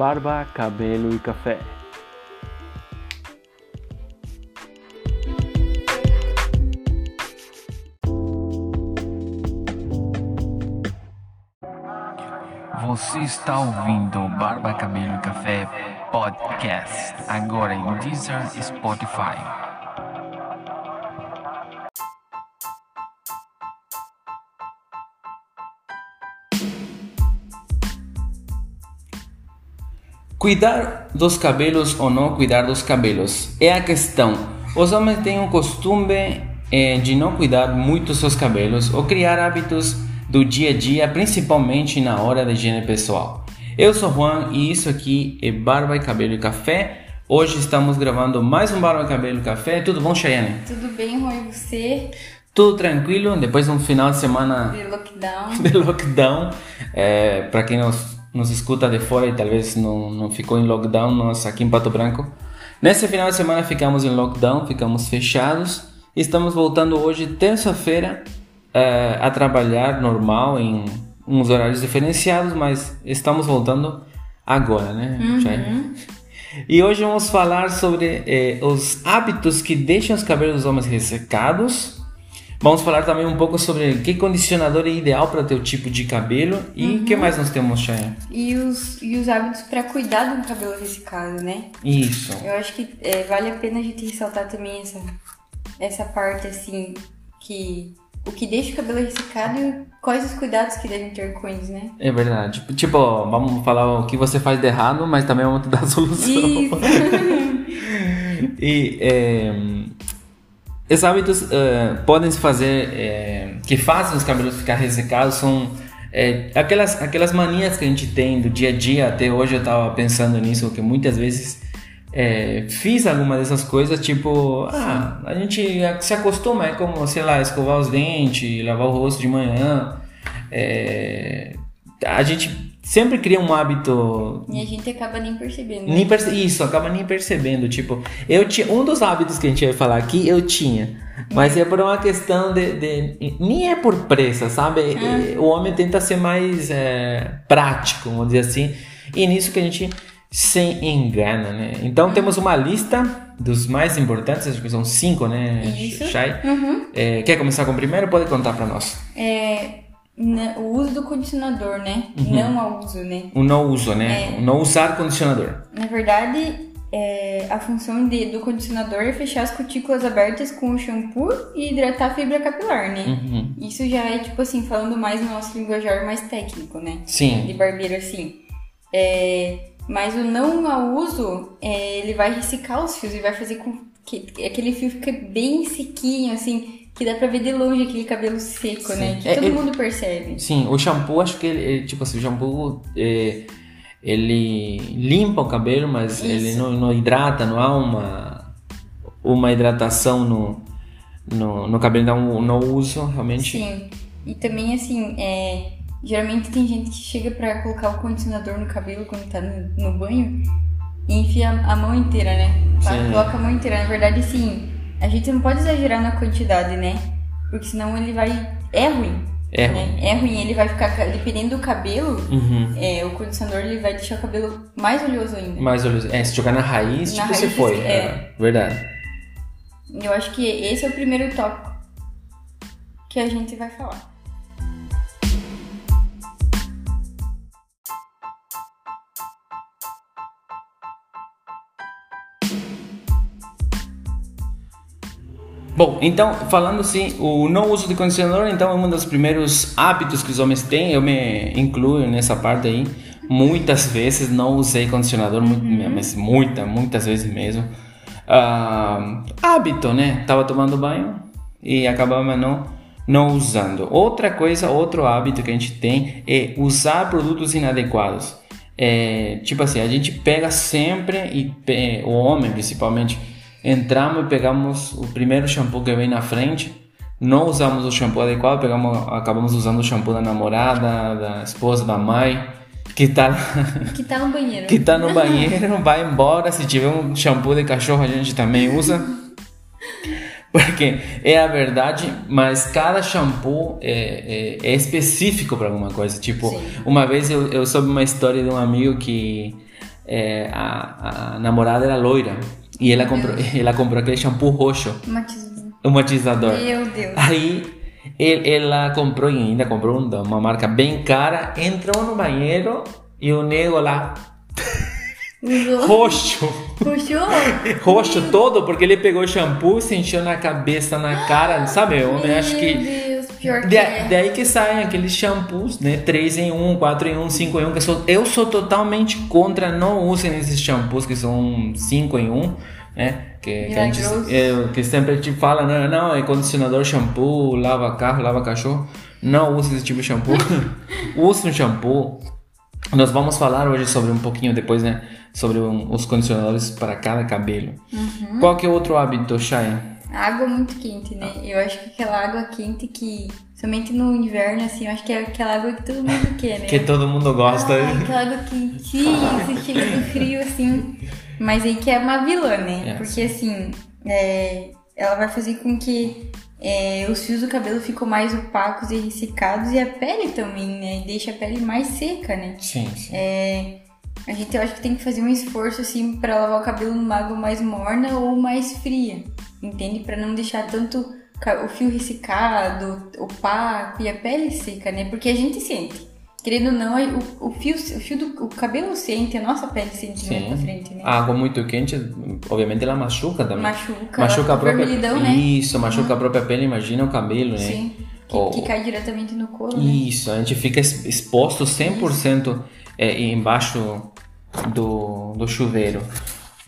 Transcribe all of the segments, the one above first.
Barba, Cabelo e Café. Você está ouvindo Barba, Cabelo e Café Podcast, agora em Deezer e Spotify. Cuidar dos cabelos ou não cuidar dos cabelos é a questão. Os homens têm o costume eh, de não cuidar muito seus cabelos ou criar hábitos do dia a dia, principalmente na hora da higiene pessoal. Eu sou Juan e isso aqui é Barba e Cabelo e Café. Hoje estamos gravando mais um Barba e Cabelo e Café. Tudo bom, Cheyenne? Tudo bem, Juan, e você? Tudo tranquilo, depois de um final de semana De lockdown. de lockdown. É, para quem nos, nos escuta de fora e talvez não, não ficou em lockdown, nós aqui em Pato Branco. Nesse final de semana ficamos em lockdown, ficamos fechados. Estamos voltando hoje, terça-feira, é, a trabalhar normal em uns horários diferenciados, mas estamos voltando agora, né? Chay? E hoje vamos falar sobre eh, os hábitos que deixam os cabelos dos homens ressecados. Vamos falar também um pouco sobre que condicionador é ideal para teu tipo de cabelo e o que mais nós temos, Chay? E os, e os hábitos para cuidar do cabelo ressecado, né? Isso. Eu acho que é, vale a pena a gente ressaltar também essa, essa parte, assim, que o que deixa o cabelo ressecado e quais os cuidados que devem ter com eles, né? É verdade. Tipo, vamos falar o que você faz de errado, mas também vamos te dar a solução. Isso. E é, esses hábitos é, podem se fazer é, que fazem os cabelos ficar ressecados são é, aquelas aquelas manias que a gente tem do dia a dia. Até hoje eu estava pensando nisso que muitas vezes é, fiz alguma dessas coisas, tipo, ah, a gente se acostuma, é como, sei lá, escovar os dentes, lavar o rosto de manhã. A gente sempre cria um hábito e a gente acaba nem percebendo. né? nem perce- Isso, acaba nem percebendo. Tipo, eu tinha. Um dos hábitos que a gente vai falar aqui, eu tinha. Mas é por uma questão de. de- nem é por pressa, sabe? É, O homem tenta ser mais é, prático, vamos dizer assim. E nisso que a gente se engana, né? Então temos uma lista dos mais importantes, acho que são cinco, né? Isso. Chay? Uhum. É, quer começar com o primeiro? Pode contar pra nós. É, na- o uso do condicionador, né? Não ao uso, né? O não uso, né? O não usar condicionador. Na verdade, é, a função de- do condicionador é fechar as cutículas abertas com o shampoo e hidratar a fibra capilar, né? Uhum. Isso já é, tipo assim, falando mais no nosso linguajar mais técnico, né? Sim. De barbeiro, assim. É, mas o não ao uso, é, ele vai ressecar os fios e vai fazer com que aquele fio fique bem sequinho, assim, que dá pra ver de longe aquele cabelo seco, né? Que É, todo ele- mundo percebe. Sim, o shampoo, acho que ele, tipo assim, o shampoo, é, ele limpa o cabelo, mas Isso. ele não, não hidrata, não há uma, uma hidratação no, no, no cabelo, então não uso realmente. Sim. E também, assim, é, geralmente tem gente que chega pra colocar o condicionador no cabelo quando tá no, no banho e enfia a mão inteira, né? Sim. Coloca a mão inteira. Na verdade, assim, a gente não pode exagerar na quantidade, né? Porque senão ele vai. É ruim. É né? ruim. É ruim, ele vai ficar. Dependendo do cabelo, Uhum. é, o condicionador ele vai deixar o cabelo mais oleoso ainda. Mas olha, é, se jogar na raiz, Na tipo, você raiz, foi. é. É, verdade. Eu acho que esse é o primeiro tópico que a gente vai falar. Bom, então, falando assim, o não uso de condicionador, então, é um dos primeiros hábitos que os homens têm, eu me incluo nessa parte aí. Muitas vezes não usei condicionador, muito, mas muita, muitas vezes mesmo. Ah, hábito, né? Tava tomando banho e acabava não, não usando. Outra coisa, outro hábito que a gente tem é usar produtos inadequados. É, tipo assim, a gente pega sempre, e o homem principalmente, entramos e pegamos o primeiro shampoo que vem na frente, não usamos o shampoo adequado, pegamos, acabamos usando o shampoo da namorada, da esposa, da mãe, que tá, Que tá no banheiro. que tá no banheiro, vai embora. Se tiver um shampoo de cachorro, a gente também usa. Porque é a verdade, mas cada shampoo é, é, é específico para alguma coisa. Tipo, Sim. uma vez eu, eu soube uma história de um amigo que é, a, a, namorada era loira. E ela comprou, ela comprou aquele shampoo roxo. Matizador. Um matizador. Meu Deus. Aí ela comprou e ainda comprou uma marca bem cara, entrou no banheiro e o nego lá roxo. Roxo? roxo todo, porque ele pegou shampoo, se encheu na cabeça, na cara, sabe? Eu acho que. Pior que Da, é. daí que saem aqueles shampoos, né? 3 em 1, 4 em 1, 5 em 1. Que eu, sou, eu sou totalmente contra, não usem esses shampoos que são 5 em 1, né? Que, que, a gente, é, que sempre te fala, não, não, é condicionador, shampoo, lava carro, lava cachorro. Não use esse tipo de shampoo. use um shampoo. Nós vamos falar hoje sobre um pouquinho depois, né? Sobre um- os condicionadores para cada cabelo. Uhum. Qual que é outro hábito, Água muito quente, né? Eu acho que aquela água quente que, somente no inverno, assim, eu acho que é aquela água que todo mundo quer, né? Que todo mundo gosta. Ai, aquela água quentinha, você chega no frio, assim. Mas aí que é uma vilã, né? É, Porque, assim, é, ela vai fazer com que é, os fios do cabelo ficam mais opacos e ressecados e a pele também, né? E deixa a pele mais seca, né? Sim, sim. É, a gente eu acho que tem que fazer um esforço assim para lavar o cabelo numa água mais morna ou mais fria, entende? Para não deixar tanto o fio ressecado, opaco e a pele seca, né? Porque a gente sente. Querendo ou não, o, o fio, o fio do o cabelo sente, a nossa pele sente mais pra frente, né? A água muito quente, obviamente, ela machuca também. Machuca, machuca a própria né? Isso, machuca a própria pele, imagina o cabelo, né? Sim. Que, que cai diretamente no couro, né? Isso, a gente fica exposto 100% é, embaixo do, do chuveiro.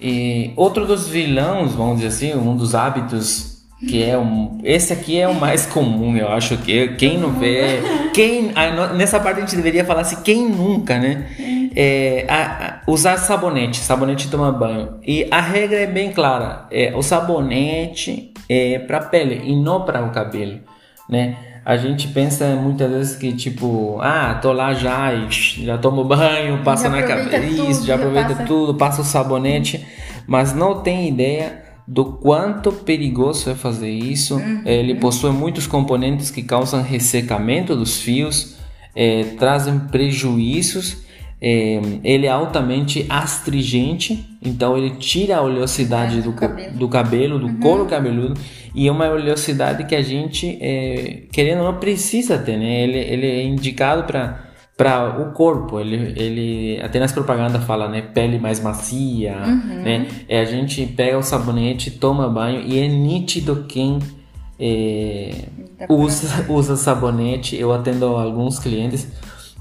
E outro dos vilões, vamos dizer assim, um dos hábitos que é um, esse aqui é o mais comum, eu acho que quem não vê, quem nessa parte a gente deveria falar assim, quem nunca, né? É, a- a- usar sabonete, sabonete tomar banho. E a regra é bem clara, é, o sabonete é para pele e não para o cabelo, né? A gente pensa muitas vezes que tipo, ah, tô lá já e já tomo banho, passa na cabeça, isso, já aproveita passa. tudo, passa o sabonete, mas não tem ideia do quanto perigoso é fazer isso. Uhum. Ele possui muitos componentes que causam ressecamento dos fios, eh, trazem prejuízos. Eh, ele é altamente astringente, então ele tira a oleosidade É, do, do cabelo. Uhum. do cabelo, do couro cabeludo, e é uma oleosidade que a gente, eh, querendo ou não, precisa ter, né? Ele, ele é indicado para para o corpo, ele, ele até nas propagandas fala, né, pele mais macia, Uhum. né, é, a gente pega o sabonete, toma banho e é nítido quem é, pra- usa, usa sabonete, eu atendo alguns clientes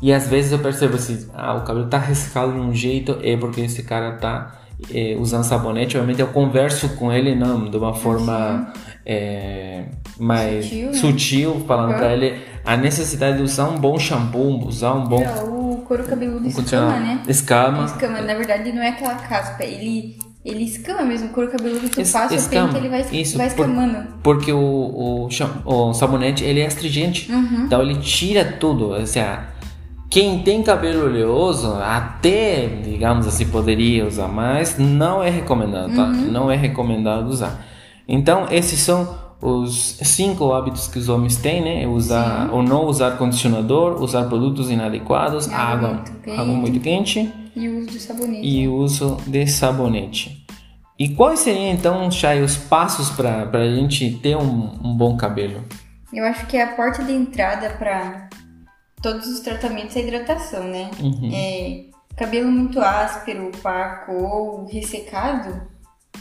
e às vezes eu percebo assim, ah, o cabelo tá ressecado de um jeito, é porque esse cara tá é, usando sabonete, obviamente eu converso com ele não, de uma forma é, mais Sutil, né? sutil, falando Uhum. para ele a necessidade de usar um bom shampoo, usar um bom É, o couro cabeludo um escama, né? Escama. Escama, na verdade não é aquela caspa, ele, ele escama mesmo, o couro cabeludo tu Es- passa escama. o pente, ele vai, Isso, vai por- escamando. Porque o, o, o sabonete ele é astringente. Uhum. Então ele tira tudo. Ou seja, quem tem cabelo oleoso, até, digamos assim, poderia usar, mas não é recomendado, tá? Uhum. Não é recomendado usar. Então, esses são os cinco hábitos que os homens têm, né? Usar ou não usar condicionador, usar produtos inadequados, Água água, muito quente. água muito quente E o uso do sabonete. e o uso de sabonete. E quais seriam então, Chay, os passos para a gente ter um, um bom cabelo? Eu acho que a porta de entrada para todos os tratamentos é hidratação, né? Uhum. É, cabelo muito áspero, opaco ou ressecado,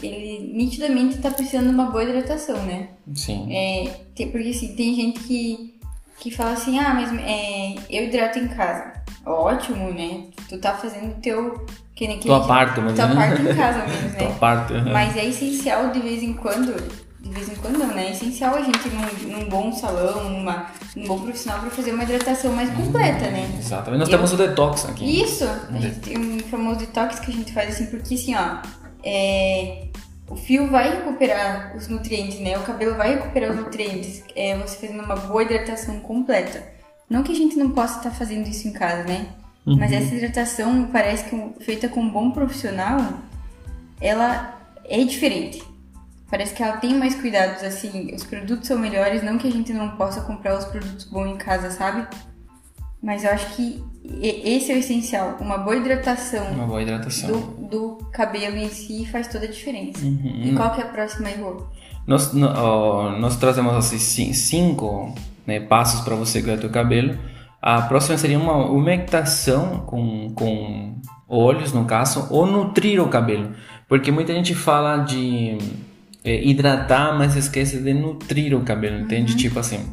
ele nitidamente tá precisando de uma boa hidratação, né? Sim. É, tem- porque assim, tem gente que, que fala assim, ah, mas é, eu hidrato em casa. Ótimo, né? Tu tá fazendo o teu. Que nem que Tua gente- parte, mas- Tua parte em casa mesmo, Tua né? parte. uhum. Mas é essencial de vez em quando, de vez em quando não, né? É essencial a gente ir num, num bom salão, numa, num bom profissional pra fazer uma hidratação mais completa, né? Exatamente. Nós Eu- temos o detox aqui. Isso! A gente tem um famoso detox que a gente faz assim, porque assim, ó, é, o fio vai recuperar os nutrientes, né? O cabelo vai recuperar os nutrientes, é, você fazendo uma boa hidratação completa. Não que a gente não possa estar fazendo isso em casa, né? Mas essa hidratação parece que feita com um bom profissional, ela é diferente. Parece que ela tem mais cuidados, assim, os produtos são melhores, não que a gente não possa comprar os produtos bons em casa, sabe? Mas eu acho que esse é o essencial. Uma boa hidratação. Uma boa hidratação. Do, do cabelo em si faz toda a diferença. Uhum. E qual que é a próxima, Rô? Nós, nós trazemos assim, cinco né, passos para você cuidar do cabelo. A próxima seria uma umectação com, com óleos, no caso, ou nutrir o cabelo. Porque muita gente fala de é, hidratar, mas esquece de nutrir o cabelo, entende? Uhum. Tipo assim,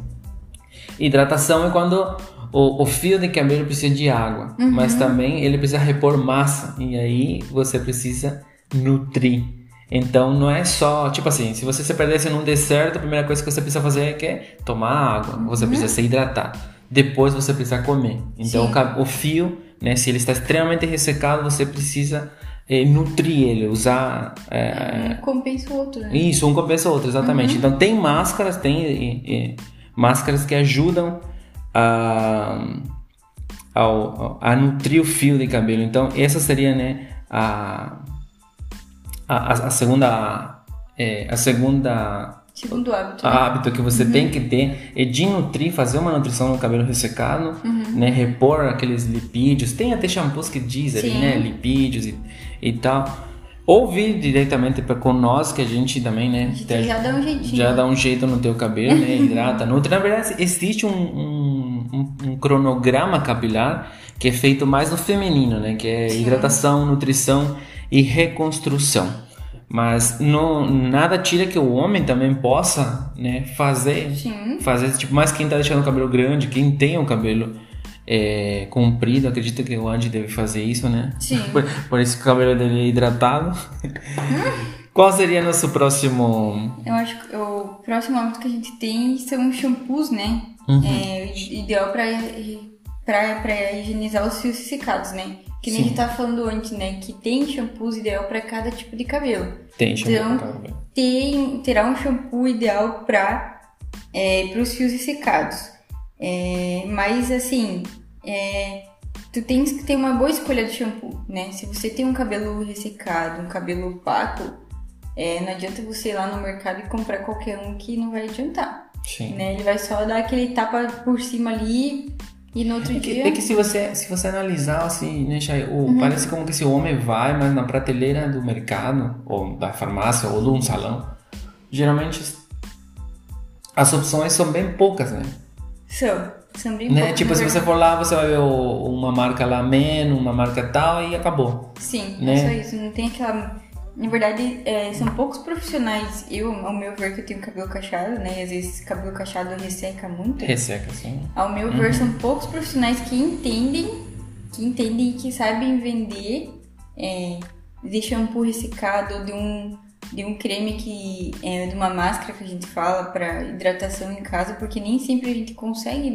hidratação é quando o, o, fio de cabelo precisa de água, uhum. mas também ele precisa repor massa, e aí você precisa nutrir. Então não é só, tipo assim, se você se perdesse num deserto, a primeira coisa que você precisa fazer é que é tomar água, você uhum. precisa se hidratar. Depois você precisa comer. Então o, o, fio, né, se ele está extremamente ressecado, você precisa é, nutrir ele, usar. É, um compensa o outro, né? Isso, um compensa o outro, exatamente. Uhum. Então tem máscaras, tem máscaras que ajudam a, a, a nutrir o fio de cabelo. Então essa seria, né, a a, a segunda é, a segunda Segundo hábito. Né? hábito que você uhum. tem que ter é de nutrir, fazer uma nutrição no cabelo ressecado, uhum. né? Repor aqueles lipídios. Tem até shampoos que diz ali, né? Lipídios e, e tal. Ouvir diretamente pra, com nós, que a gente também, né? A já dá um jeitinho. Já dá um jeito no teu cabelo, né? Hidrata, nutre. Na verdade, existe um, um, um, um cronograma capilar que é feito mais no feminino, né? Que é Sim. hidratação, nutrição e reconstrução. Mas não, nada tira que o homem também possa né, fazer. Sim. Fazer, tipo, mais quem tá deixando o cabelo grande, quem tem o cabelo é, comprido, acredito que o Andy deve fazer isso, né? Sim. Por, por isso que o cabelo dele é hidratado. Hum? Qual seria nosso próximo. Eu acho que o próximo hábito que a gente tem são shampoos, né? Uhum. É ideal para higienizar os fios secados, né? Que nem Sim. a gente tava falando antes, né? Que tem shampoos ideal para cada tipo de cabelo. Tem shampoo então, pra cada tem, terá um shampoo ideal para é, os fios ressecados. É, mas assim, é, tu tens que ter uma boa escolha de shampoo, né? Se você tem um cabelo ressecado, um cabelo opaco, é, não adianta você ir lá no mercado e comprar qualquer um que não vai adiantar. Sim. Né? Ele vai só dar aquele tapa por cima ali e no outro é que, dia. É que se você, se você analisar assim, né, Chay, o, uhum. parece como que esse homem vai, mas na prateleira do mercado, ou da farmácia, ou de um salão, geralmente as opções são bem poucas, né? São. Bem né? Tipo, se você for lá, você vai ver uma marca lá menos, uma marca tal e acabou. Sim, né? é só isso. Não tem aquela na verdade, é, são poucos profissionais, eu, ao meu ver, que eu tenho cabelo cacheado, né? E às vezes cabelo cacheado resseca muito. Resseca, sim. Ao meu uhum. ver, são poucos profissionais que entendem, que entendem e que sabem vender é, de shampoo ressecado, de um, de um creme que é de uma máscara que a gente fala para hidratação em casa, porque nem sempre a gente consegue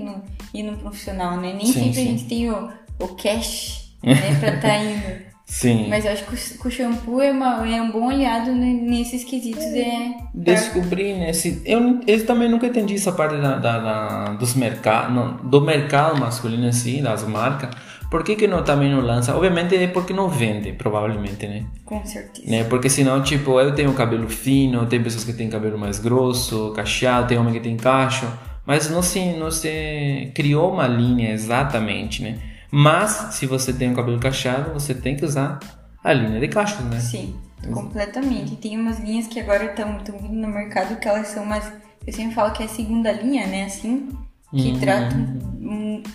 ir no profissional, né? Nem sim, sempre sim. a gente tem o, o cash né, para estar tá indo. Sim. Mas eu acho que o shampoo é, uma, é um bom aliado nesses quesitos. É, Descobrir, né? Se, eu, eu também nunca entendi essa parte da, da, da dos mercados, do mercado masculino si, das marcas. Por que, que não, também não lança? Obviamente é porque não vende, provavelmente, né? Com certeza. Né? Porque senão, tipo, eu tenho cabelo fino, tem pessoas que têm cabelo mais grosso, cacheado, tem homem que tem cacho, mas não se, não se criou uma linha exatamente, né? Mas, se você tem um cabelo cacheado, você tem que usar a linha de cachos, né? Sim, completamente. Tem umas linhas que agora estão vindo no mercado que elas são mais. Eu sempre falo que é a segunda linha, né? Assim, que uhum. tratam.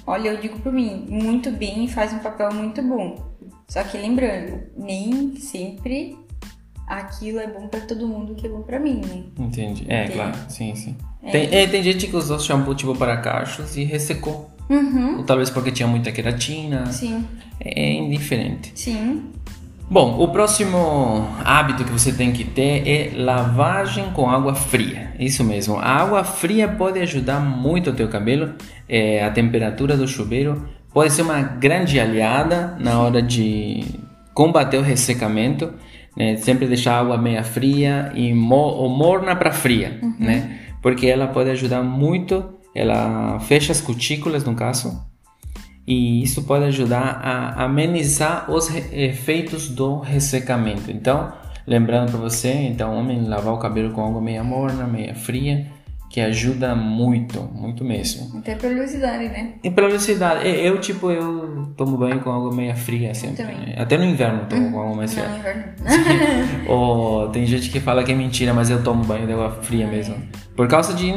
olha, eu digo por mim, muito bem e faz um papel muito bom. Só que lembrando, nem sempre aquilo é bom para todo mundo que é bom para mim, né? Entendi. É, claro. Sim, sim. É. Tem, é, tem gente que usou shampoo tipo para cachos e ressecou. Uhum. Ou talvez porque tinha muita queratina. Sim. É indiferente. Sim. Bom, o próximo hábito que você tem que ter é lavagem com água fria. Isso mesmo. A água fria pode ajudar muito o teu cabelo. É, a temperatura do chuveiro pode ser uma grande aliada na hora de combater o ressecamento. Né? Sempre deixar a água meia fria e mo morna para fria, uhum. né? Porque ela pode ajudar muito ela fecha as cutículas, no caso, e isso pode ajudar a amenizar os efeitos do ressecamento. Então, lembrando para você, então, homem, lavar o cabelo com água meia morna, meia fria, que ajuda muito, muito mesmo. Até pra velocidade, né? E pela velocidade, eu tipo, eu tomo banho com água meio fria sempre. Né? Até no inverno tomo com água mais fria. Não, inverno. Ou tem gente que fala que é mentira, mas eu tomo banho de água fria mesmo. Por causa de,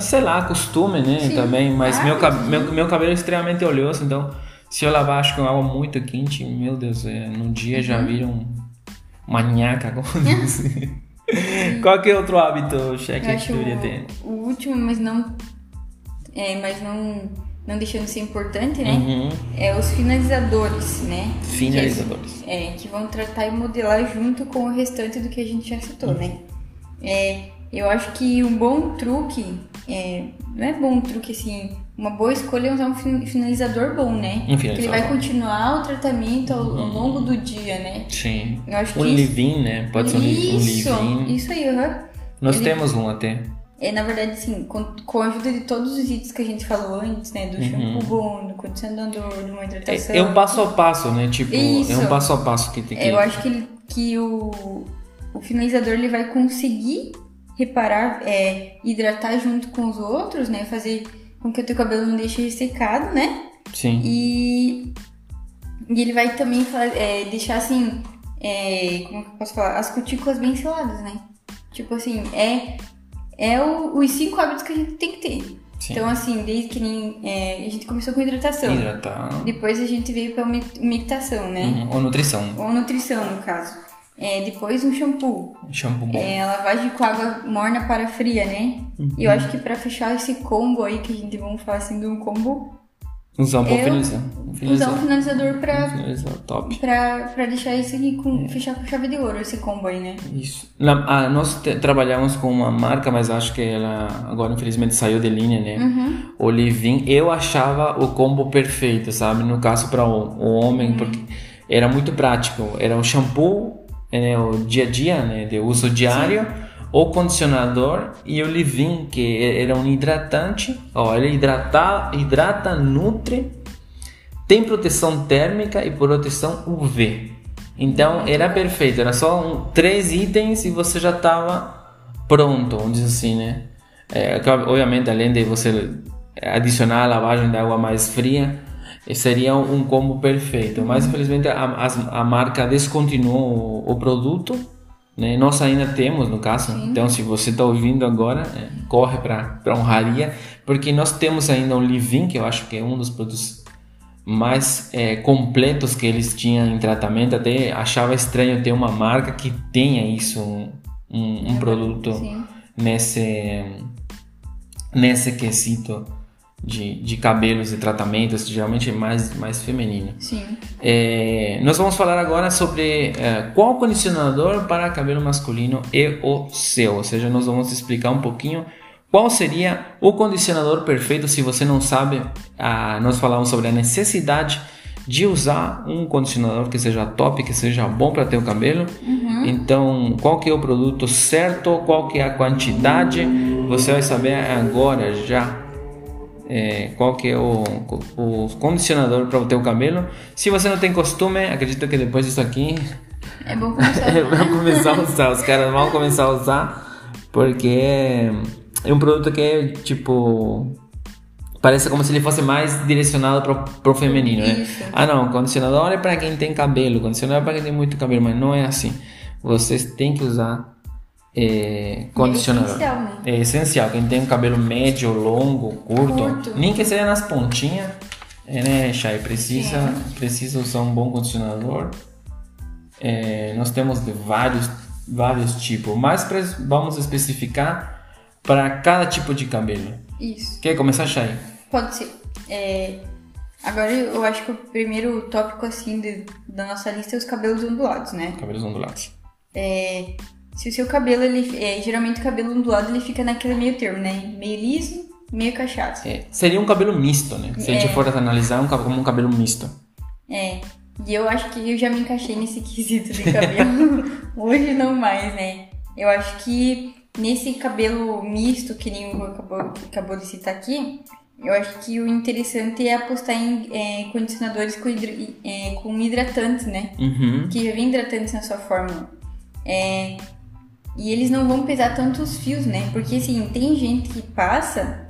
sei lá, costume, né? Sim. Também. Mas Ah, meu, cab- meu, meu cabelo é extremamente oleoso, então se eu lavar acho que com água muito quente, meu Deus, é, no dia Uhum. já vira um, uma nhaca. Qual que é outro hábito, cheque, que deveria ter? o, último, mas não. É, mas não, não deixando de ser importante, né? Uhum. É os finalizadores, né? Finalizadores. Que, é, que vão tratar e modelar junto com o restante do que a gente já citou, né? É, eu acho que um bom truque, é, não é bom truque assim, uma boa escolha é usar um fin- finalizador bom, né? Um que ele vai continuar o tratamento ao, ao longo do dia, né? Sim. Eu acho que Um isso- leave-in, né? Pode ser um um Isso, leave-in. isso aí, aham. Nós Ele- temos um até. É, na verdade, sim, com, com a ajuda de todos os itens que a gente falou antes, né? Do shampoo bom, do condicionador, de uma hidratação. Uhum. É, é um passo a passo, né? Tipo, Isso. é um passo a passo que tem que. É, eu acho que, ele, que o, o finalizador ele vai conseguir reparar, é, hidratar junto com os outros, né? Fazer com que o teu cabelo não deixe ressecado, né? Sim. E, e ele vai também é, deixar assim, é, como que eu posso falar? As cutículas bem seladas, né? Tipo assim, é, é o- os cinco hábitos que a gente tem que ter. Sim. Então, assim, desde que nem. é, a gente começou com hidratação. Hidratar. Depois a gente veio pra umectação, né? Uhum. Ou nutrição. Ou nutrição, no caso. É, depois um shampoo. Shampoo bom. É, lavagem com água morna para fria, né? E eu acho que pra fechar esse combo aí, que a gente vamos falar assim de um combo, Usar um bom. Um usar um finalizador. pra, Finalizador, top. pra, pra deixar isso aqui com. fechar com chave de ouro, esse combo aí, né? Isso. Ah, nós trabalhamos com uma marca, mas acho que ela agora infelizmente saiu de linha, né? Uhum. O Livin, eu achava o combo perfeito, sabe? No caso para o, o homem, porque era muito prático. Era o shampoo, né, o dia a dia, né, de uso diário, o condicionador e o Livin, que era um hidratante. Ó, ele hidrata, hidrata, nutre, tem proteção térmica e proteção UV. Então era perfeito, era só um, três itens e você já estava pronto, vamos dizer assim, né? É, obviamente, além de você adicionar a lavagem de água mais fria, seria um combo perfeito. Mas infelizmente a, as- a marca descontinuou o, o produto. Né? Nós ainda temos, no caso. Então, se você está ouvindo agora, eh, corre para a honraria, porque nós temos ainda o Livin, que eu acho que é um dos produtos mais eh, completos que eles tinham em tratamento. Até achava estranho ter uma marca que tenha isso, um, um, um produto Sim. nesse nesse quesito de, de cabelos e tratamentos, geralmente é mais, mais feminino. Sim. É, nós vamos falar agora sobre é, qual condicionador para cabelo masculino é o seu, ou seja, nós vamos explicar um pouquinho qual seria o condicionador perfeito. Se você não sabe, ah, nós falamos sobre a necessidade de usar um condicionador que seja top, que seja bom para teu cabelo. Então, qual que é o produto certo, qual que é a quantidade, você vai saber agora já é, qual que é o, o condicionador para o teu cabelo. Se você não tem costume, acredito que depois disso aqui É bom começar. vão começar a usar, os caras vão começar a usar, porque é, é um produto que é tipo. Parece como se ele fosse mais direcionado pro, pro feminino, né? Isso. Ah, não, condicionador é para quem tem cabelo, condicionador é para quem tem muito cabelo, mas não é assim. Vocês têm que usar é, condicionador. essencial, né? É essencial. Quem tem um cabelo médio, longo, curto, Curto. nem que seja nas pontinhas, é, né, Chay? Precisa, precisa usar um bom condicionador. É, nós temos de vários, vários tipos, mas pra- vamos especificar para cada tipo de cabelo. Isso. Quer começar, Chay? Pode ser. É, agora eu acho que o primeiro tópico assim de- da nossa lista é os cabelos ondulados, né? Cabelos ondulados. É, se o seu cabelo, ele, é, geralmente o cabelo ondulado ele fica naquele meio termo, né? Meio liso, meio cacheado. É, seria um cabelo misto, né? Se a gente for analisar, um, cab- como um cabelo misto. É. E eu acho que eu já me encaixei nesse quesito de cabelo. Hoje não mais, né? Eu acho que nesse cabelo misto, que nem o acabou, acabou de citar aqui, eu acho que o interessante é apostar em é, condicionadores com, hidra- é, com hidratantes, né? Uhum. que já vem hidratantes na sua fórmula. É, E eles não vão pesar tanto os fios, né? Porque assim, tem gente que passa,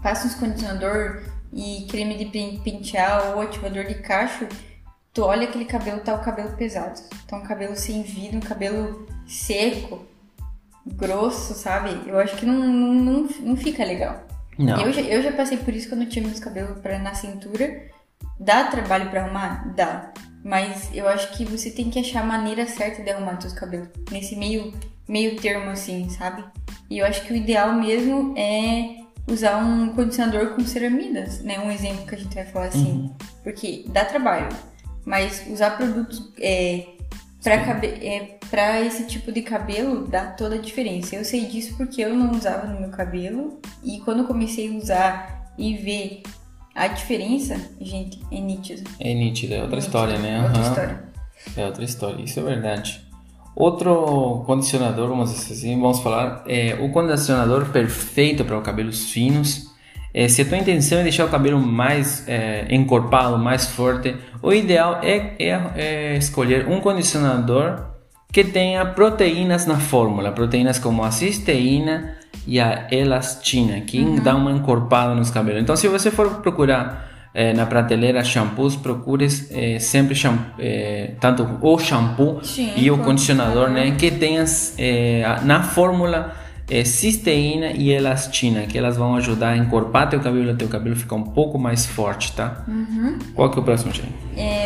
passa uns condicionador e creme de pentear ou ativador de cacho, tu olha aquele cabelo, tá o cabelo pesado. Tá um cabelo sem vida, um cabelo seco, grosso, sabe? Eu acho que não, não, não, não fica legal. Não. Eu, já, eu já passei por isso quando eu tinha meus cabelos pra, na cintura. Dá trabalho pra arrumar? Dá. Mas eu acho que você tem que achar a maneira certa de arrumar seus cabelos. Nesse meio, meio termo, assim, sabe? E eu acho que o ideal mesmo é usar um condicionador com ceramidas, né? Um exemplo que a gente vai falar assim. Uhum. Porque dá trabalho. Mas usar produtos é, para é, esse tipo de cabelo dá toda a diferença. Eu sei disso porque eu não usava no meu cabelo. E quando eu comecei a usar e ver a diferença, gente, é nítido. É nítido, é outra é história, né? Outra uhum. história. É outra história, isso é verdade. Outro condicionador, vamos assim, vamos falar, é o condicionador perfeito para os cabelos finos. É, se a tua intenção é deixar o cabelo mais é, encorpado, mais forte, o ideal é, é, é escolher um condicionador que tenha proteínas na fórmula, proteínas como a cisteína e a elastina, que uhum. dá uma encorpada nos cabelos. Então, se você for procurar é, na prateleira shampoos, procure é, sempre shampoo, é, tanto o shampoo Sim, e o condicionador, né, que tenha na fórmula cisteína e elastina, que elas vão ajudar a encorpar teu cabelo, teu cabelo ficar um pouco mais forte, tá? Uhum. Qual que é o próximo, Jane?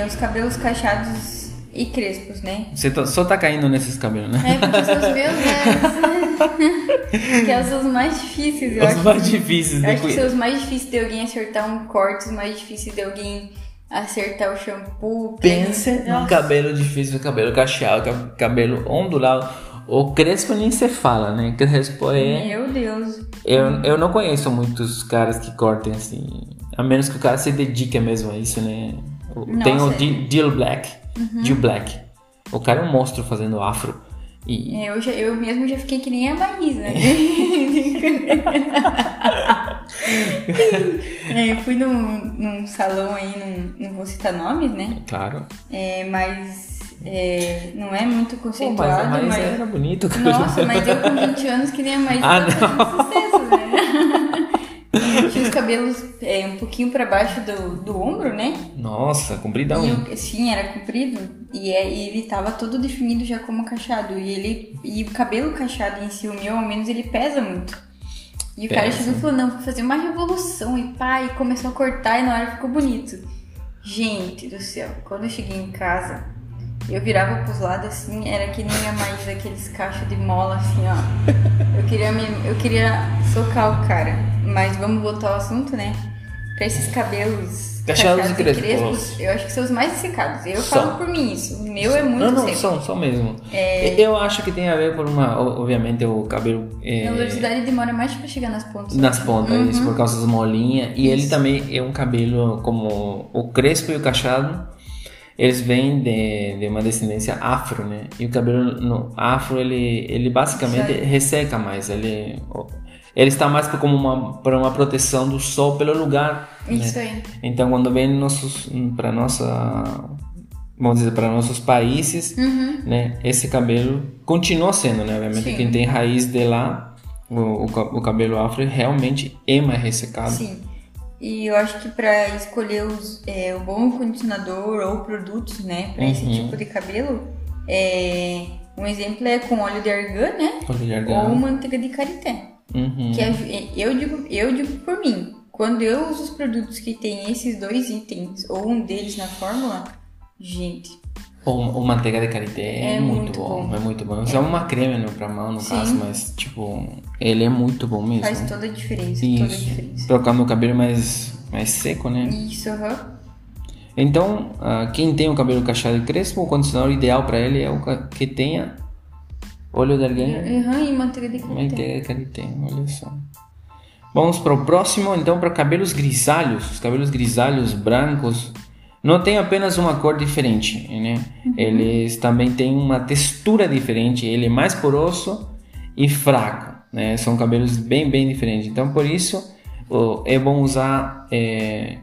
Os cabelos cacheados e crespos, né? Você só tá caindo nesses cabelos, né? É, porque os meus, né? Que são os mais difíceis, eu os acho. Os mais difíceis. Eu acho que são os mais difíceis de alguém acertar um corte, os mais difíceis de alguém acertar o shampoo. Pensa num cabelo difícil, cabelo cacheado, cabelo ondulado. O crespo nem se fala, né? Crespo é... Meu Deus. Eu, eu não conheço muitos caras que cortem assim. A menos que o cara se dedique mesmo a isso, né? Nossa. Tem o Deal Black uhum. Jill Black. O cara é um monstro fazendo afro. E... É, eu, já, eu mesmo já fiquei que nem a Maísa. Né? é, eu fui num, num salão aí, num, não vou citar nomes, né? Claro. É, mas é, não é muito conceituado. Pô, mas mas... era bonito. Nossa, mas eu com 20 anos que nem a Maísa ah, não. sucesso, né? Tinha os cabelos é, um pouquinho para baixo do, do ombro, né? Nossa, compridão. E, sim, era comprido. E, é, e ele tava todo definido já como cacheado. E ele e o cabelo cacheado em si, o meu, ao menos, ele pesa muito. E o pesa. cara chegou e falou, não, vou fazer uma revolução. E pá, e começou a cortar e na hora ficou bonito. Gente do céu, quando eu cheguei em casa, eu virava pros lados assim, era que nem a mais aqueles cachos de mola assim, ó. Eu queria, me, eu queria socar o cara. Mas vamos voltar ao assunto, né? Pra esses cabelos cacheados e crespos, crespos, eu acho que são os mais secados. Eu são. falo por mim isso. O meu é muito Não, não, seco. são, são mesmo. É... Eu acho que tem a ver por uma, obviamente, o cabelo... É... A velocidade demora mais pra chegar nas pontas. Nas pontas, uhum. isso, por causa das molinhas. E isso. ele também é um cabelo como o crespo e o cacheado eles vêm de, de, uma descendência afro, né? E o cabelo no afro ele ele basicamente resseca mais, ele ele está mais como uma para uma proteção do sol pelo lugar. Né? Isso né? aí. Então quando vem nossos para nossa vamos dizer para nossos países, uhum. né? Esse cabelo continua sendo, né? Obviamente Sim. quem tem raiz de lá o, o, o cabelo afro realmente é mais ressecado. Sim. E eu acho que para escolher os, é, o bom condicionador ou produtos, né, para uhum. esse tipo de cabelo, é, um exemplo é com óleo de argan, né? Óleo de argan. Ou manteiga de karité. Uhum. Que é, eu digo, eu digo por mim, quando eu uso os produtos que tem esses dois itens ou um deles na fórmula, gente, o, o manteiga de karité é, é muito, muito bom, bom, é muito bom. Usa é. uma creme no, pra mão, no Sim. caso, mas, tipo, ele é muito bom mesmo. Faz toda a diferença, Isso. toda a diferença. Trocando o cabelo mais, mais seco, né? Isso, aham. Uhum. Então, uh, quem tem o cabelo cacheado e crespo, o condicionador ideal para ele é o que tenha óleo de argan uhum, e manteiga de karité. Manteiga de karité, olha só. Vamos para o próximo, então, para cabelos grisalhos. Os cabelos grisalhos, brancos, não tem apenas uma cor diferente, né? Uhum. Eles também têm uma textura diferente. Ele é mais poroso e fraco, né? São cabelos bem, bem diferentes. Então, por isso, é bom usar é,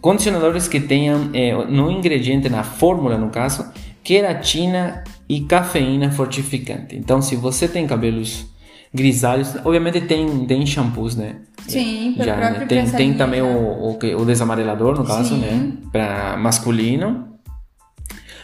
condicionadores que tenham é, no ingrediente, na fórmula, no caso, queratina e cafeína fortificante. Então, se você tem cabelos grisalhos, obviamente tem, tem shampoos, né? Sim, Já, né? Tem, tem também o, o, o desamarelador, no caso, Sim. né? Para masculino.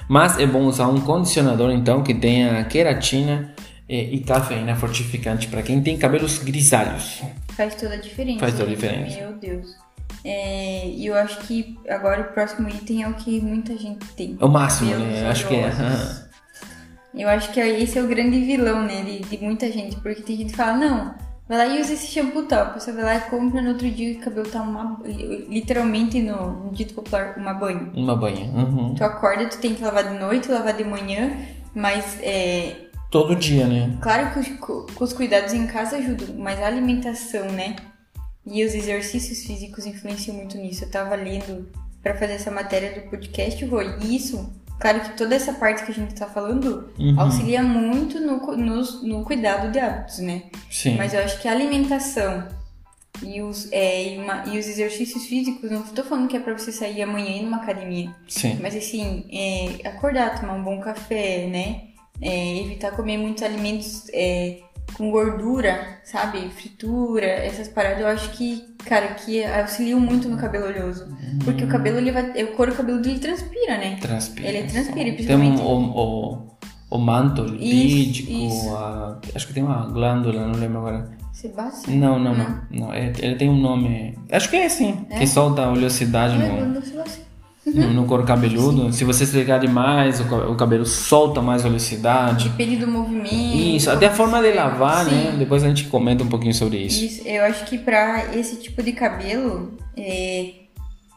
Mas é bom usar um condicionador, então, que tenha queratina e, e cafeína fortificante para quem tem cabelos grisalhos. Faz toda a diferença. Faz toda a né? diferença. Meu Deus. É, E eu acho que agora o próximo item é o que muita gente tem. É o máximo, né? Acho que é. Eu acho que esse é o grande vilão, né, de, de muita gente, porque tem gente que fala, não, vai lá e usa esse shampoo tal, a pessoa vai lá e compra no outro dia e o cabelo tá uma, literalmente no, no dito popular, uma banha. Uma banha. Uhum. Tu acorda, tu tem que lavar de noite, lavar de manhã, mas é, Todo dia, né? Claro que os, que os cuidados em casa ajudam, mas a alimentação, né? E os exercícios físicos influenciam muito nisso. Eu tava lendo pra fazer essa matéria do podcast, Rui, e isso, claro que toda essa parte que a gente tá falando Uhum. auxilia muito no, nos- no cuidado de hábitos, né? Sim. Mas eu acho que a alimentação e os, é, e, uma- e os exercícios físicos, não tô falando que é pra você sair amanhã e ir numa academia. Sim. Mas assim, é, acordar, tomar um bom café, né? É, evitar comer muitos alimentos é, com gordura, sabe? Fritura, essas paradas, eu acho que, cara, que auxiliam muito no cabelo oleoso. Porque o cabelo, ele vai. O couro cabeludo, ele transpira, né? Transpira. Ele transpira, Tem principalmente. um, o, o, o manto lipídico, isso. a- acho que tem uma glândula, não lembro agora. Sebastião? Não, não, não. não é- ele tem um nome. Acho que é assim, que solta a oleosidade Não é no, glândula sebácea. No, no couro cabeludo. Se você esfregar demais, o, ca- o cabelo solta mais oleosidade. Depende do movimento. Isso, até a forma de lavar, né? Sim. Depois a gente comenta um pouquinho sobre isso. Isso, eu acho que pra esse tipo de cabelo é,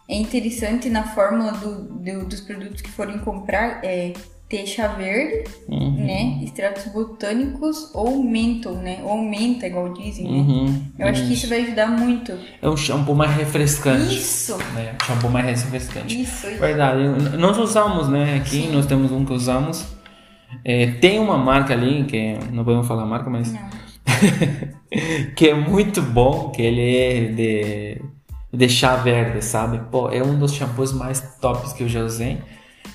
é interessante na fórmula do, do- dos produtos que forem comprar é, ter chá verde, Uhum. né? Extratos botânicos ou menthol, né? Ou menta, igual dizem, né? Uhum. Eu acho que isso vai ajudar muito. É um shampoo mais refrescante. Isso! Né? Shampoo mais refrescante. Isso, isso. Verdade. Nós usamos, né? Aqui nós temos um que usamos. É, tem uma marca ali, que não podemos falar a marca, mas. Que é muito bom, que ele é de, de chá verde, sabe? Pô, é um dos shampoos mais tops que eu já usei.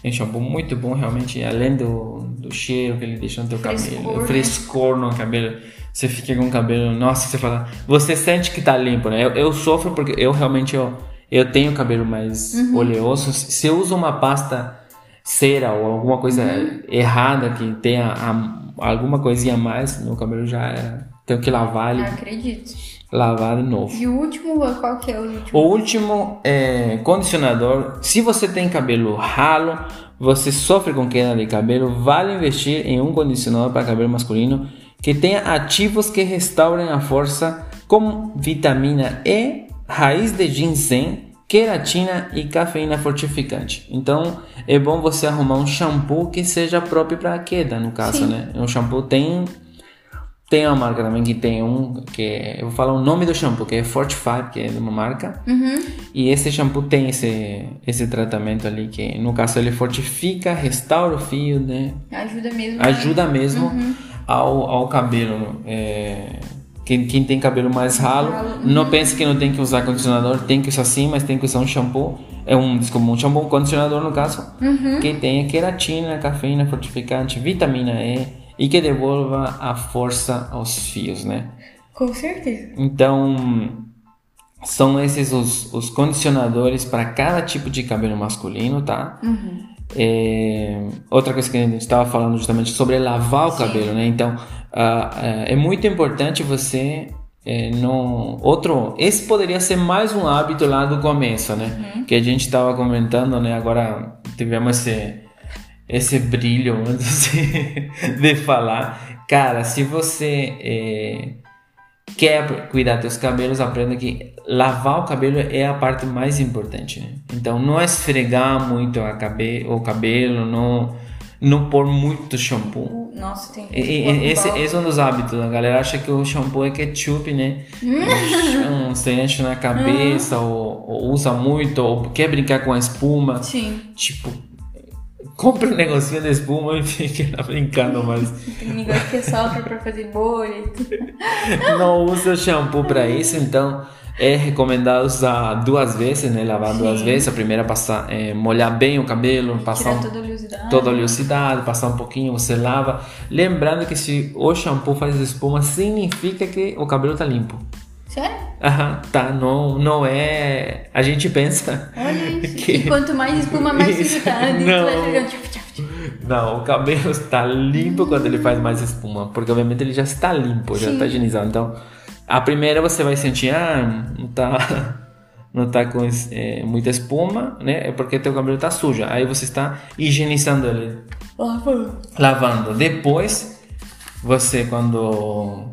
É um shampoo muito bom, realmente, além do, do cheiro que ele deixa no teu Frescor, cabelo, o né? frescor no cabelo. Você fica com o cabelo, nossa, você fala, você sente que tá limpo, né? Eu, eu sofro porque eu realmente eu, eu tenho cabelo mais Uhum. oleoso. Se eu uso uma pasta cera ou alguma coisa Uhum. errada que tenha a- alguma coisinha a mais, meu cabelo já era. Tenho que lavar ele, Ah, acredito. Lavar de novo. E o último, qual que é o último? O último é condicionador. Se você tem cabelo ralo, você sofre com queda de cabelo, vale investir em um condicionador para cabelo masculino que tenha ativos que restaurem a força, como vitamina E, raiz de ginseng, queratina e cafeína fortificante. Então é bom você arrumar um shampoo que seja próprio para queda, no caso, Sim. né? Um shampoo tem tem uma marca também que tem um que é- eu vou falar o nome do shampoo que é Fortify, que é de uma marca. Uhum. E esse shampoo tem esse esse tratamento ali que no caso ele fortifica, restaura o fio, né? Ajuda mesmo. Ajuda mesmo ao, ao cabelo. é, quem, quem tem cabelo mais ralo, não pense que não tem que usar condicionador, tem que usar sim, mas tem que usar um shampoo. É um, desculpa, um shampoo, um condicionador no caso, que tenha queratina, cafeína fortificante, vitamina E e que devolva a força aos fios, né? Com certeza. Então, são esses os, os condicionadores para cada tipo de cabelo masculino, tá? É, outra coisa que a gente estava falando justamente sobre lavar o cabelo, né? Então, ah, ah, é muito importante você é, não outro esse poderia ser mais um hábito lá do começo né que a gente estava comentando né agora tivemos esse esse brilho antes de, falar cara se você é, quer cuidar dos cabelos, aprenda que lavar o cabelo é a parte mais importante. Né? Então, não esfregar muito cabe o cabelo, não, não pôr muito shampoo. Nossa, tem. E- e- Esse, esse é um dos hábitos. A galera acha que o shampoo é ketchup, né? Você enche na cabeça, ou, ou usa muito, ou quer brincar com a espuma. Sim. Tipo, compra um negocinho de espuma e fica lá brincando mais. Tem negócio que solta pra fazer bolha não usa shampoo para isso, então É recomendado usar duas vezes, né? Lavar Sim. duas vezes. A primeira passar, é, molhar bem o cabelo, passar um- toda a oleosidade. toda a oleosidade, passar um pouquinho, você lava. Lembrando que se o shampoo faz espuma, significa que o cabelo tá limpo. Sério? Aham, tá, não, não é. A gente pensa. Olha isso. Que- quanto mais espuma, mais sujo tá. Não. tchuf. Não, o cabelo está limpo quando ele faz mais espuma, porque obviamente ele já está limpo, já Sim. está higienizado. Então, a primeira você vai sentir, ah, não tá, não tá com é, muita espuma, né? É porque teu cabelo está sujo. Aí você está higienizando ele, lavando. Depois, você quando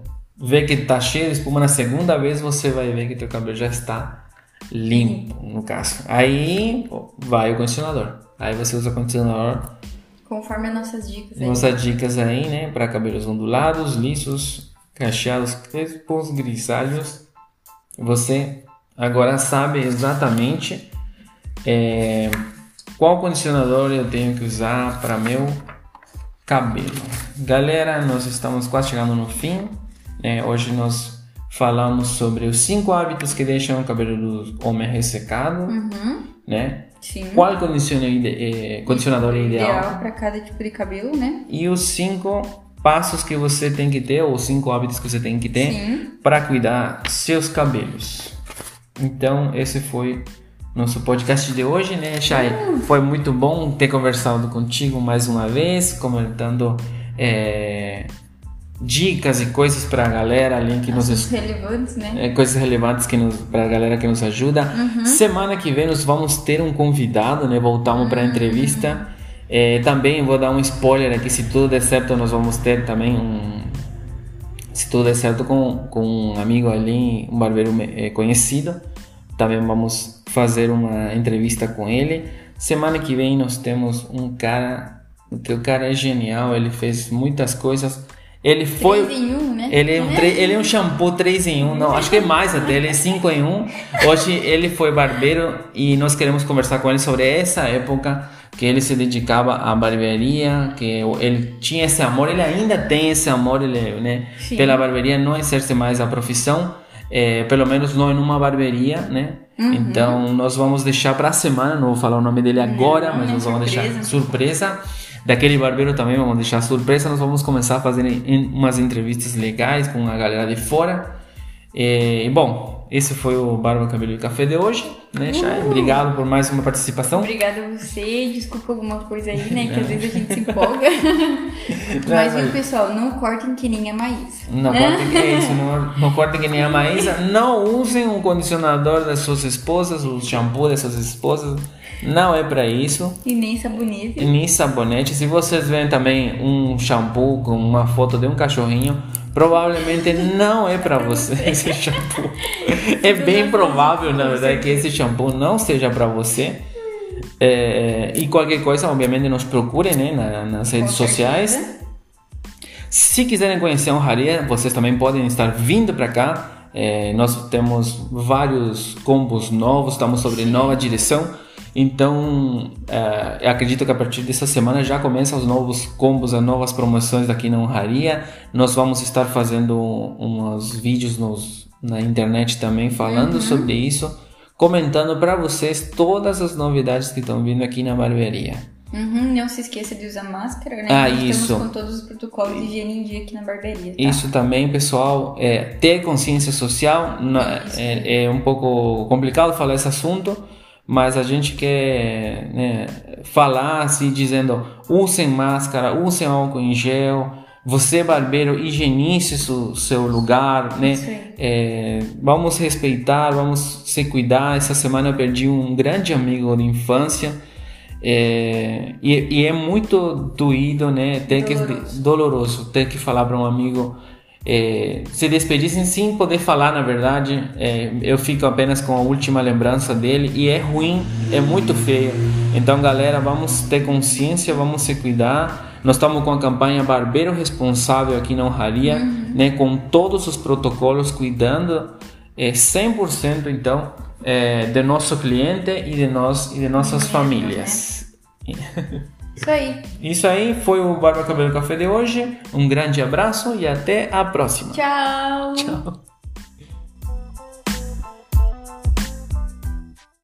vê que está cheio de espuma na segunda vez, você vai ver que teu cabelo já está limpo, no caso. Aí vai o condicionador. Aí você usa o condicionador Conforme as nossas dicas aí. Nossas dicas aí, né? Para cabelos ondulados, lisos, cacheados, crespos, grisalhos. Você agora sabe exatamente é, qual condicionador eu tenho que usar para meu cabelo. Galera, nós estamos quase chegando no fim. Né? hoje nós falamos sobre os cinco hábitos que deixam o cabelo do homem ressecado, Uhum. né? Sim. Qual ide- eh, condicionador é ideal? Ideal pra cada tipo de cabelo, né? e os cinco passos que você tem que ter, ou cinco hábitos que você tem que ter para cuidar seus cabelos. Então, esse foi nosso podcast de hoje, né, Chay? Foi muito bom ter conversado contigo mais uma vez, comentando é, dicas e coisas para a galera ali que nos Os relevantes, né? é, coisas relevantes que nos, para a galera que nos ajuda. Semana que vem nós vamos ter um convidado, né? Voltamos para a entrevista. É, também vou dar um spoiler aqui, se tudo der certo, nós vamos ter também um. Se tudo der certo com, com um amigo ali, um barbeiro eh, conhecido. Também vamos fazer uma entrevista com ele. Semana que vem nós temos um cara, o cara é genial, ele fez muitas coisas. Ele foi. Três em um, né? Ele é, um tre- ele é um shampoo 3 em 1, não, acho que é mais até, ele é 5 em 1. Hoje ele foi barbeiro e nós queremos conversar com ele sobre essa época que ele se dedicava à barbearia, que ele tinha esse amor, ele ainda tem esse amor ele, né, Sim. pela barbearia, não exerce mais a profissão, eh, pelo menos não em uma barbearia, né? Uhum. Então nós vamos deixar para a semana, não vou falar o nome dele agora, mas né, nós vamos deixar surpresa. Daquele barbeiro também vamos deixar surpresa. Nós vamos começar a fazer em- umas entrevistas legais com a galera de fora. E, bom, esse foi o Barba Cabelo e Café de hoje, né, Chay? Obrigado por mais uma participação. Obrigada a você. Desculpa alguma coisa aí, né? Que às vezes a gente se empolga. Mas, viu, mas- pessoal, não cortem que nem a Maísa. Não cortem que é isso, não, não cortem que nem a Maísa. Não usem um condicionador das suas esposas, o shampoo das suas esposas. Não é para isso. E nem sabonete. E nem sabonete. Se vocês veem também um shampoo com uma foto de um cachorrinho, provavelmente não é para você esse shampoo. É bem provável, na verdade, que esse shampoo não seja para você. É, e qualquer coisa, obviamente, nos procurem né, na- nas redes sociais. Se quiserem conhecer a honraria, vocês também podem estar vindo para cá. É, nós temos vários combos novos, estamos sobre nova direção. Então, é, acredito que a partir dessa semana já começam os novos combos, as novas promoções aqui na honraria. Nós vamos estar fazendo uns vídeos nos, na internet também falando sobre isso, comentando para vocês todas as novidades que estão vindo aqui na barbearia. Uhum, não se esqueça de usar máscara, né? Ah, isso. Estamos com todos os protocolos de higiene em dia aqui na barbearia. Tá? Isso também, pessoal, é, ter consciência social não- é, é um pouco complicado falar esse assunto, mas a gente quer né, falar assim, dizendo usem máscara, usem álcool em gel, você barbeiro higienize o seu lugar, né? É, vamos respeitar, vamos se cuidar. Essa semana eu perdi um grande amigo de infância. É, e, e é muito doído, né? Ter Doloroso. que doloroso ter que falar para um amigo é, se despedir sem- poder falar, na verdade. É, eu fico apenas com a última lembrança dele e é ruim, é muito feio. Então, galera, vamos ter consciência, vamos se cuidar. Nós estamos com a campanha Barbeiro Responsável aqui na Honraria, né, com todos os protocolos, cuidando é, 100% então é, de nosso cliente e de nós e de nossas famílias. Isso aí. Isso aí foi o Barba Cabelo Café de hoje. Um grande abraço e até a próxima. Tchau. Tchau.